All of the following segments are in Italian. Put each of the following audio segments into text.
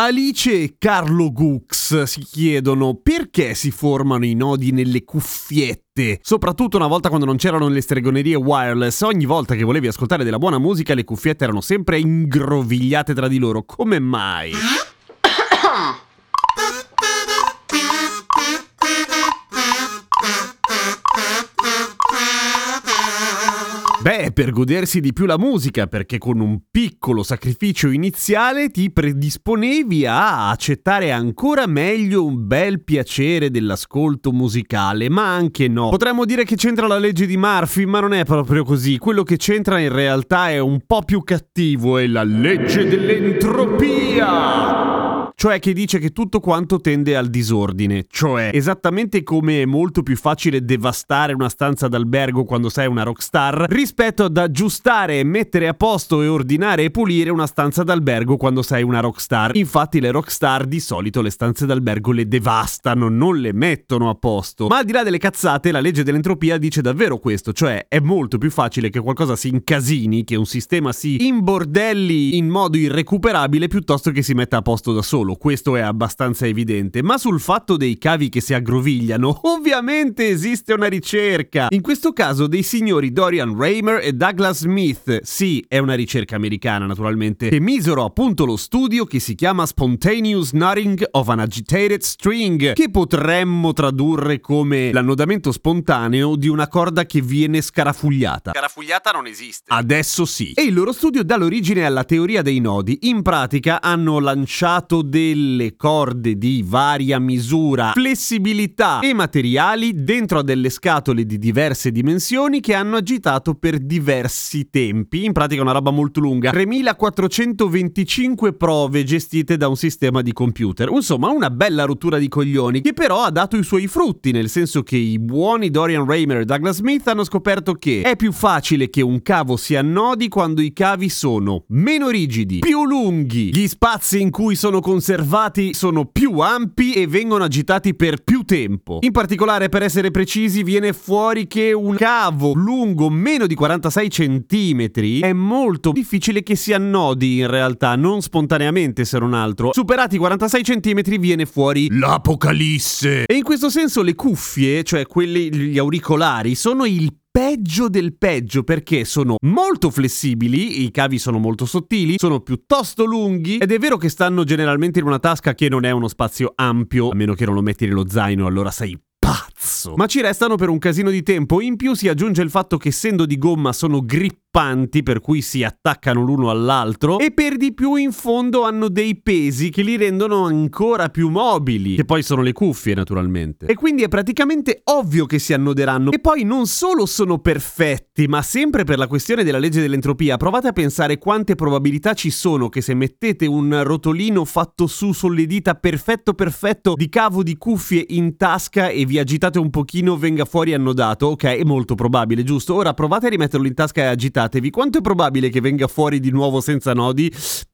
Alice e Carlo Gux si chiedono perché si formano i nodi nelle cuffiette. Soprattutto una volta quando non c'erano le stregonerie wireless, ogni volta che volevi ascoltare della buona musica le cuffiette erano sempre ingrovigliate tra di loro. Come mai? Beh, per godersi di più la musica, perché con un piccolo sacrificio iniziale ti predisponevi a accettare ancora meglio un bel piacere dell'ascolto musicale, ma anche no. Potremmo dire che c'entra la legge di Murphy, ma non è proprio così. Quello che c'entra in realtà è un po' più cattivo, è la legge dell'entropia cioè che dice che tutto quanto tende al disordine, cioè esattamente come è molto più facile devastare una stanza d'albergo quando sei una rockstar rispetto ad aggiustare, mettere a posto e ordinare e pulire una stanza d'albergo quando sei una rockstar. Infatti le rockstar di solito le stanze d'albergo le devastano, non le mettono a posto. Ma al di là delle cazzate, la legge dell'entropia dice davvero questo, cioè è molto più facile che qualcosa si incasini, che un sistema si imbordelli in modo irrecuperabile piuttosto che si metta a posto da solo solo, questo è abbastanza evidente, ma sul fatto dei cavi che si aggrovigliano, ovviamente esiste una ricerca. In questo caso dei signori Dorian Raymer e Douglas Smith. Sì, è una ricerca americana naturalmente, che misero appunto lo studio che si chiama Spontaneous Knotting of an Agitated String, che potremmo tradurre come l'annodamento spontaneo di una corda che viene scarafugliata. Scarafugliata non esiste. Adesso sì. E il loro studio dà l'origine alla teoria dei nodi. In pratica hanno lanciato dei delle corde di varia misura, flessibilità e materiali dentro a delle scatole di diverse dimensioni che hanno agitato per diversi tempi, in pratica una roba molto lunga, 3425 prove gestite da un sistema di computer. Insomma, una bella rottura di coglioni che però ha dato i suoi frutti, nel senso che i buoni Dorian Raymer e Douglas Smith hanno scoperto che è più facile che un cavo si annodi quando i cavi sono meno rigidi, più lunghi, gli spazi in cui sono conservati conservati sono più ampi e vengono agitati per più tempo. In particolare, per essere precisi, viene fuori che un cavo lungo meno di 46 cm è molto difficile che si annodi in realtà, non spontaneamente se non altro. Superati i 46 cm viene fuori l'apocalisse. E in questo senso le cuffie, cioè quelli gli auricolari, sono il peggio del peggio perché sono molto flessibili, i cavi sono molto sottili, sono piuttosto lunghi ed è vero che stanno generalmente in una tasca che non è uno spazio ampio, a meno che non lo metti nello zaino, allora sei pazzo. Ma ci restano per un casino di tempo, in più si aggiunge il fatto che essendo di gomma sono grippanti rampanti per cui si attaccano l'uno all'altro e per di più in fondo hanno dei pesi che li rendono ancora più mobili, che poi sono le cuffie naturalmente. E quindi è praticamente ovvio che si annoderanno. E poi non solo sono perfetti, ma sempre per la questione della legge dell'entropia, provate a pensare quante probabilità ci sono che se mettete un rotolino fatto su sulle dita perfetto perfetto di cavo di cuffie in tasca e vi agitate un pochino venga fuori annodato. Ok, è molto probabile, giusto? Ora provate a rimetterlo in tasca e agitate Spiegatevi quanto è probabile che venga fuori di nuovo senza nodi?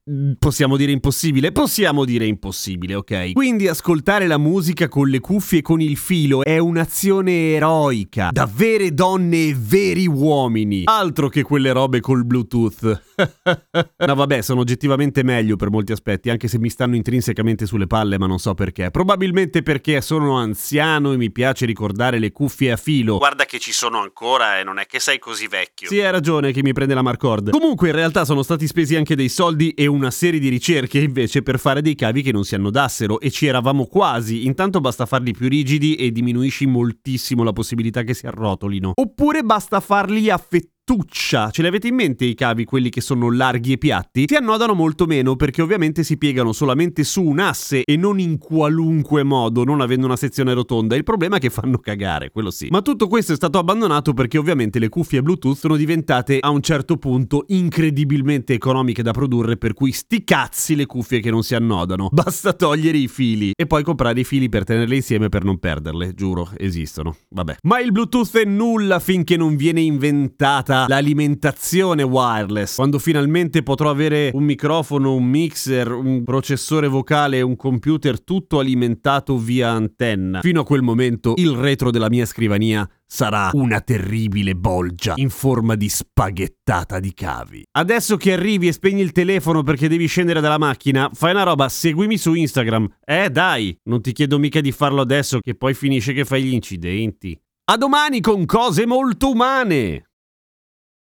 Mm, possiamo dire impossibile? Possiamo dire impossibile, ok? Quindi ascoltare la musica con le cuffie e con il filo è un'azione eroica, da vere donne e veri uomini. Altro che quelle robe col Bluetooth. no vabbè, sono oggettivamente meglio per molti aspetti, anche se mi stanno intrinsecamente sulle palle, ma non so perché. Probabilmente perché sono anziano e mi piace ricordare le cuffie a filo. Guarda che ci sono ancora e non è che sei così vecchio. Sì, hai ragione, che mi prende la Marcord. Comunque in realtà sono stati spesi anche dei soldi e una serie di ricerche invece per fare dei cavi che non si annodassero e ci eravamo quasi. Intanto basta farli più rigidi e diminuisci moltissimo la possibilità che si arrotolino. Oppure basta farli affettare cartuccia. Ce li avete in mente i cavi, quelli che sono larghi e piatti? Si annodano molto meno perché ovviamente si piegano solamente su un asse e non in qualunque modo, non avendo una sezione rotonda. Il problema è che fanno cagare, quello sì. Ma tutto questo è stato abbandonato perché ovviamente le cuffie Bluetooth sono diventate a un certo punto incredibilmente economiche da produrre, per cui sti cazzi le cuffie che non si annodano. Basta togliere i fili e poi comprare i fili per tenerle insieme per non perderle, giuro, esistono. Vabbè. Ma il Bluetooth è nulla finché non viene inventata l'alimentazione wireless. Quando finalmente potrò avere un microfono, un mixer, un processore vocale un computer tutto alimentato via antenna. Fino a quel momento il retro della mia scrivania sarà una terribile bolgia in forma di spaghettata di cavi. Adesso che arrivi e spegni il telefono perché devi scendere dalla macchina, fai una roba, seguimi su Instagram. Eh dai, non ti chiedo mica di farlo adesso che poi finisce che fai gli incidenti. A domani con cose molto umane!